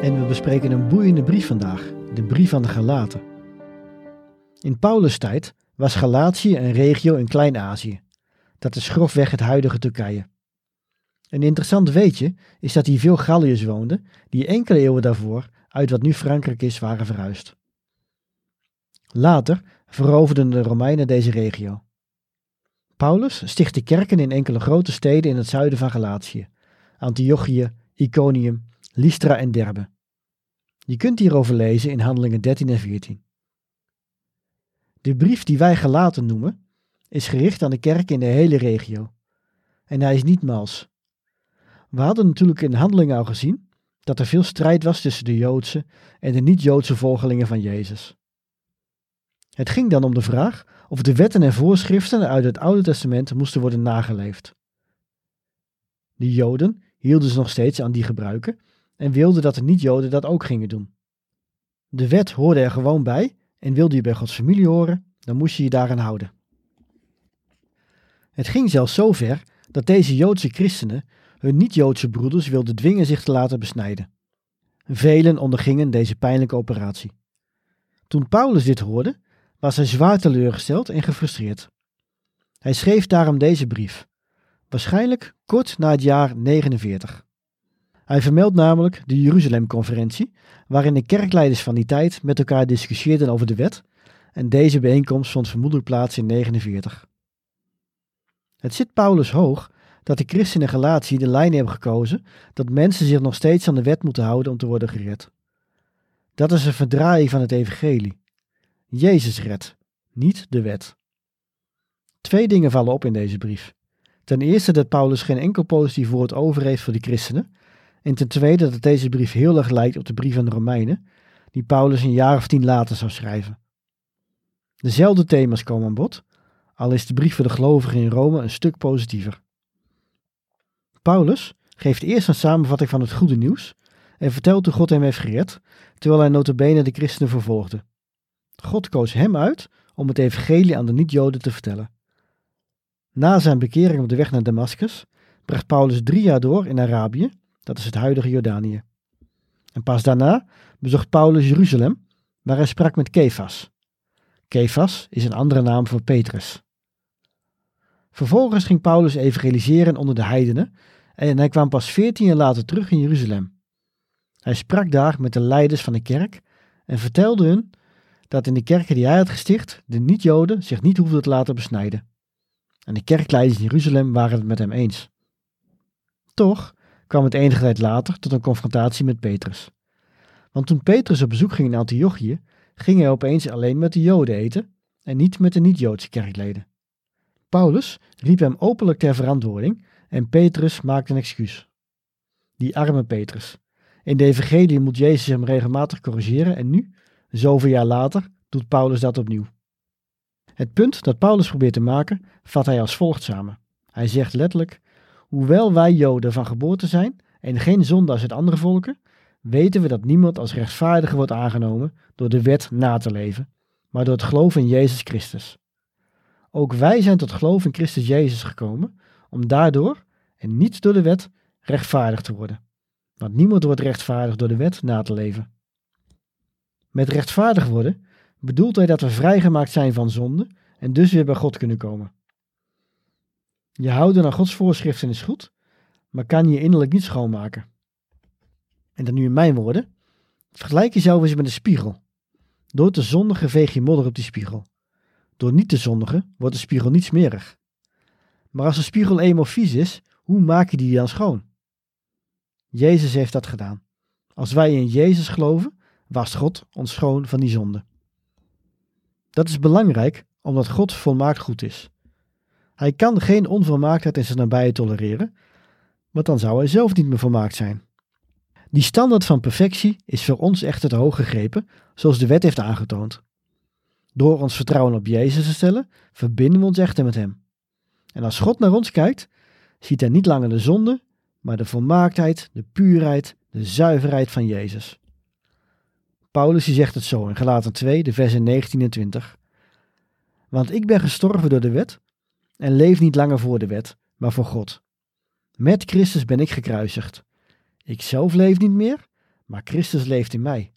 En we bespreken een boeiende brief vandaag, de brief aan de Galaten. In Paulus' tijd was Galatië een regio in Klein-Azië. Dat is grofweg het huidige Turkije. Een interessant weetje is dat hier veel Galliërs woonden die enkele eeuwen daarvoor uit wat nu Frankrijk is waren verhuisd. Later veroverden de Romeinen deze regio. Paulus stichtte kerken in enkele grote steden in het zuiden van Galatië: Antiochië, Iconium, Lystra en Derbe. Je kunt hierover lezen in Handelingen 13 en 14. De brief die wij gelaten noemen, is gericht aan de kerken in de hele regio. En hij is niet mals. We hadden natuurlijk in Handelingen al gezien dat er veel strijd was tussen de Joodse en de niet-Joodse volgelingen van Jezus. Het ging dan om de vraag of de wetten en voorschriften uit het Oude Testament moesten worden nageleefd. De Joden hielden ze nog steeds aan die gebruiken en wilden dat de niet-Joden dat ook gingen doen. De wet hoorde er gewoon bij en wilde je bij Gods familie horen, dan moest je je daaraan houden. Het ging zelfs zo ver dat deze Joodse christenen hun niet-Joodse broeders wilden dwingen zich te laten besnijden. Velen ondergingen deze pijnlijke operatie. Toen Paulus dit hoorde, was hij zwaar teleurgesteld en gefrustreerd. Hij schreef daarom deze brief, waarschijnlijk kort na het jaar 49. Hij vermeldt namelijk de Jeruzalem-conferentie, waarin de kerkleiders van die tijd met elkaar discussieerden over de wet, en deze bijeenkomst vond vermoedelijk plaats in 49. Het zit Paulus hoog dat de christenen Galatie de lijn hebben gekozen dat mensen zich nog steeds aan de wet moeten houden om te worden gered. Dat is een verdraaiing van het evangelie. Jezus redt, niet de wet. Twee dingen vallen op in deze brief. Ten eerste dat Paulus geen enkel positief woord over heeft voor de christenen. En ten tweede dat deze brief heel erg lijkt op de brief aan de Romeinen, die Paulus een jaar of tien later zou schrijven. Dezelfde thema's komen aan bod, al is de brief voor de gelovigen in Rome een stuk positiever. Paulus geeft eerst een samenvatting van het goede nieuws en vertelt hoe God hem heeft gered, terwijl hij notabene de christenen vervolgde. God koos hem uit om het evangelie aan de niet-Joden te vertellen. Na zijn bekering op de weg naar Damascus bracht Paulus drie jaar door in Arabië, dat is het huidige Jordanië. En pas daarna bezocht Paulus Jeruzalem, waar hij sprak met Kefas. Kefas is een andere naam voor Petrus. Vervolgens ging Paulus evangeliseren onder de heidenen en hij kwam pas veertien jaar later terug in Jeruzalem. Hij sprak daar met de leiders van de kerk en vertelde hun dat in de kerken die hij had gesticht de niet-Joden zich niet hoefden te laten besnijden. En de kerkleiders in Jeruzalem waren het met hem eens. Toch kwam het enige tijd later tot een confrontatie met Petrus. Want toen Petrus op bezoek ging in Antiochië, ging hij opeens alleen met de Joden eten en niet met de niet-Joodse kerkleden. Paulus riep hem openlijk ter verantwoording en Petrus maakte een excuus. Die arme Petrus. In de evangelie moet Jezus hem regelmatig corrigeren en nu, zoveel jaar later, doet Paulus dat opnieuw. Het punt dat Paulus probeert te maken, vat hij als volgt samen. Hij zegt letterlijk: Hoewel wij Joden van geboorte zijn en geen zonde als het andere volken, weten we dat niemand als rechtvaardiger wordt aangenomen door de wet na te leven, maar door het geloof in Jezus Christus. Ook wij zijn tot geloof in Christus Jezus gekomen, om daardoor, en niet door de wet, rechtvaardig te worden. Want niemand wordt rechtvaardig door de wet na te leven. Met rechtvaardig worden bedoelt hij dat we vrijgemaakt zijn van zonde en dus weer bij God kunnen komen. Je houden aan Gods voorschriften is goed, maar kan je innerlijk niet schoonmaken. En dan nu in mijn woorden. Vergelijk jezelf eens met een spiegel. Door te zondigen veeg je modder op die spiegel. Door niet te zondigen wordt de spiegel niet smerig. Maar als de spiegel eenmaal vies is, hoe maak je die dan schoon? Jezus heeft dat gedaan. Als wij in Jezus geloven, wast God ons schoon van die zonde. Dat is belangrijk omdat God volmaakt goed is. Hij kan geen onvolmaaktheid in zijn nabije tolereren, want dan zou hij zelf niet meer volmaakt zijn. Die standaard van perfectie is voor ons echter te hoog gegrepen, zoals de wet heeft aangetoond. Door ons vertrouwen op Jezus te stellen, verbinden we ons echter met Hem. En als God naar ons kijkt, ziet hij niet langer de zonde, maar de volmaaktheid, de puurheid, de zuiverheid van Jezus. Paulus zegt het zo in Galaten 2, de versen 19 en 20. Want ik ben gestorven door de wet en leef niet langer voor de wet, maar voor God. Met Christus ben ik gekruisigd. Ik zelf leef niet meer, maar Christus leeft in mij.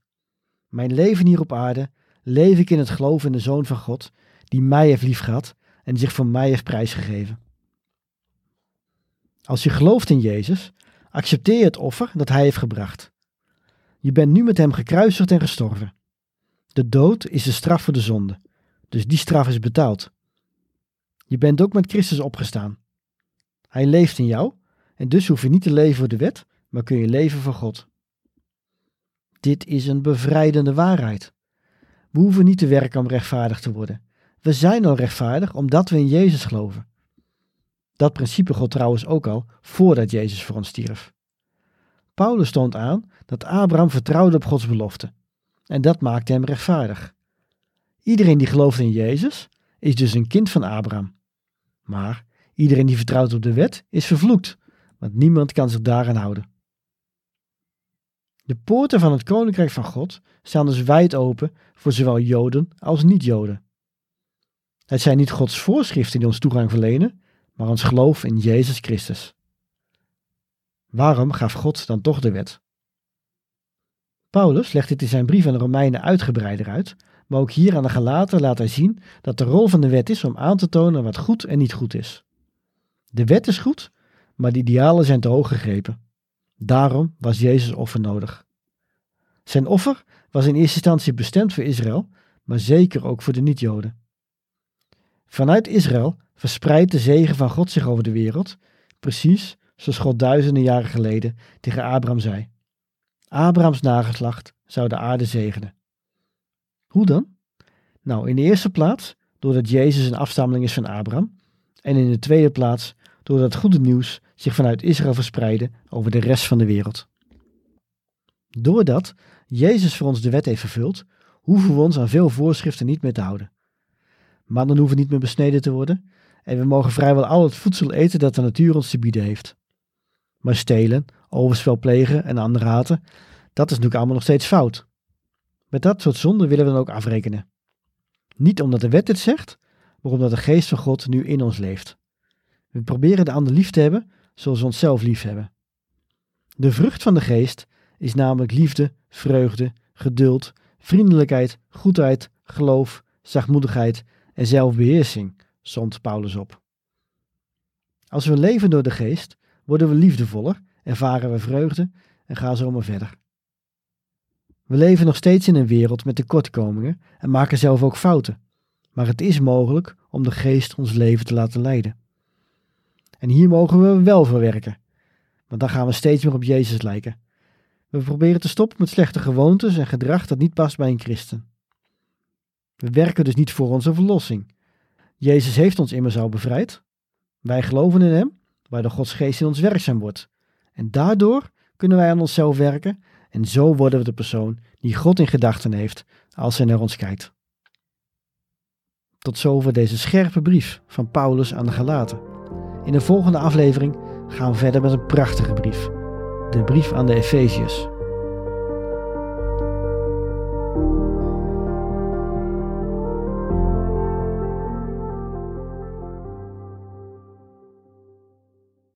Mijn leven hier op aarde leef ik in het geloof in de Zoon van God, die mij heeft liefgehad en zich voor mij heeft prijsgegeven. Als je gelooft in Jezus, accepteer je het offer dat Hij heeft gebracht. Je bent nu met Hem gekruisigd en gestorven. De dood is de straf voor de zonde, dus die straf is betaald. Je bent ook met Christus opgestaan. Hij leeft in jou en dus hoef je niet te leven voor de wet, maar kun je leven voor God. Dit is een bevrijdende waarheid. We hoeven niet te werken om rechtvaardig te worden. We zijn al rechtvaardig omdat we in Jezus geloven. Dat principe God trouwens ook al voordat Jezus voor ons stierf. Paulus toont aan dat Abraham vertrouwde op Gods belofte. En dat maakte hem rechtvaardig. Iedereen die gelooft in Jezus is dus een kind van Abraham. Maar iedereen die vertrouwt op de wet is vervloekt, want niemand kan zich daaraan houden. De poorten van het koninkrijk van God staan dus wijd open voor zowel Joden als niet-Joden. Het zijn niet Gods voorschriften die ons toegang verlenen, maar ons geloof in Jezus Christus. Waarom gaf God dan toch de wet? Paulus legt dit in zijn brief aan de Romeinen uitgebreider uit, maar ook hier aan de Galaten laat hij zien dat de rol van de wet is om aan te tonen wat goed en niet goed is. De wet is goed, maar de idealen zijn te hoog gegrepen. Daarom was Jezus offer nodig. Zijn offer was in eerste instantie bestemd voor Israël, maar zeker ook voor de niet-Joden. Vanuit Israël verspreidt de zegen van God zich over de wereld, precies zoals God duizenden jaren geleden tegen Abraham zei. Abrahams nageslacht zou de aarde zegenen. Hoe dan? Nou, in de eerste plaats doordat Jezus een afstammeling is van Abraham, en in de tweede plaats doordat het goede nieuws zich vanuit Israël verspreidde over de rest van de wereld. Doordat Jezus voor ons de wet heeft vervuld, hoeven we ons aan veel voorschriften niet meer te houden. Mannen hoeven niet meer besneden te worden en we mogen vrijwel al het voedsel eten dat de natuur ons te bieden heeft. Maar stelen, overspel plegen en andere haten, dat is natuurlijk allemaal nog steeds fout. Met dat soort zonden willen we dan ook afrekenen. Niet omdat de wet het zegt, maar omdat de geest van God nu in ons leeft. We proberen de ander lief te hebben zoals we onszelf lief hebben. De vrucht van de geest is namelijk liefde, vreugde, geduld, vriendelijkheid, goedheid, geloof, zachtmoedigheid en zelfbeheersing, somt Paulus op. Als we leven door de geest, worden we liefdevoller, ervaren we vreugde en gaan zo maar verder. We leven nog steeds in een wereld met tekortkomingen en maken zelf ook fouten, maar het is mogelijk om de geest ons leven te laten leiden. En hier mogen we wel voor werken, want dan gaan we steeds meer op Jezus lijken. We proberen te stoppen met slechte gewoontes en gedrag dat niet past bij een christen. We werken dus niet voor onze verlossing. Jezus heeft ons immers al bevrijd. Wij geloven in Hem, waardoor Gods geest in ons werkzaam wordt. En daardoor kunnen wij aan onszelf werken en zo worden we de persoon die God in gedachten heeft als Hij naar ons kijkt. Tot zover deze scherpe brief van Paulus aan de Galaten. In de volgende aflevering gaan we verder met een prachtige brief. De brief aan de Efeziërs.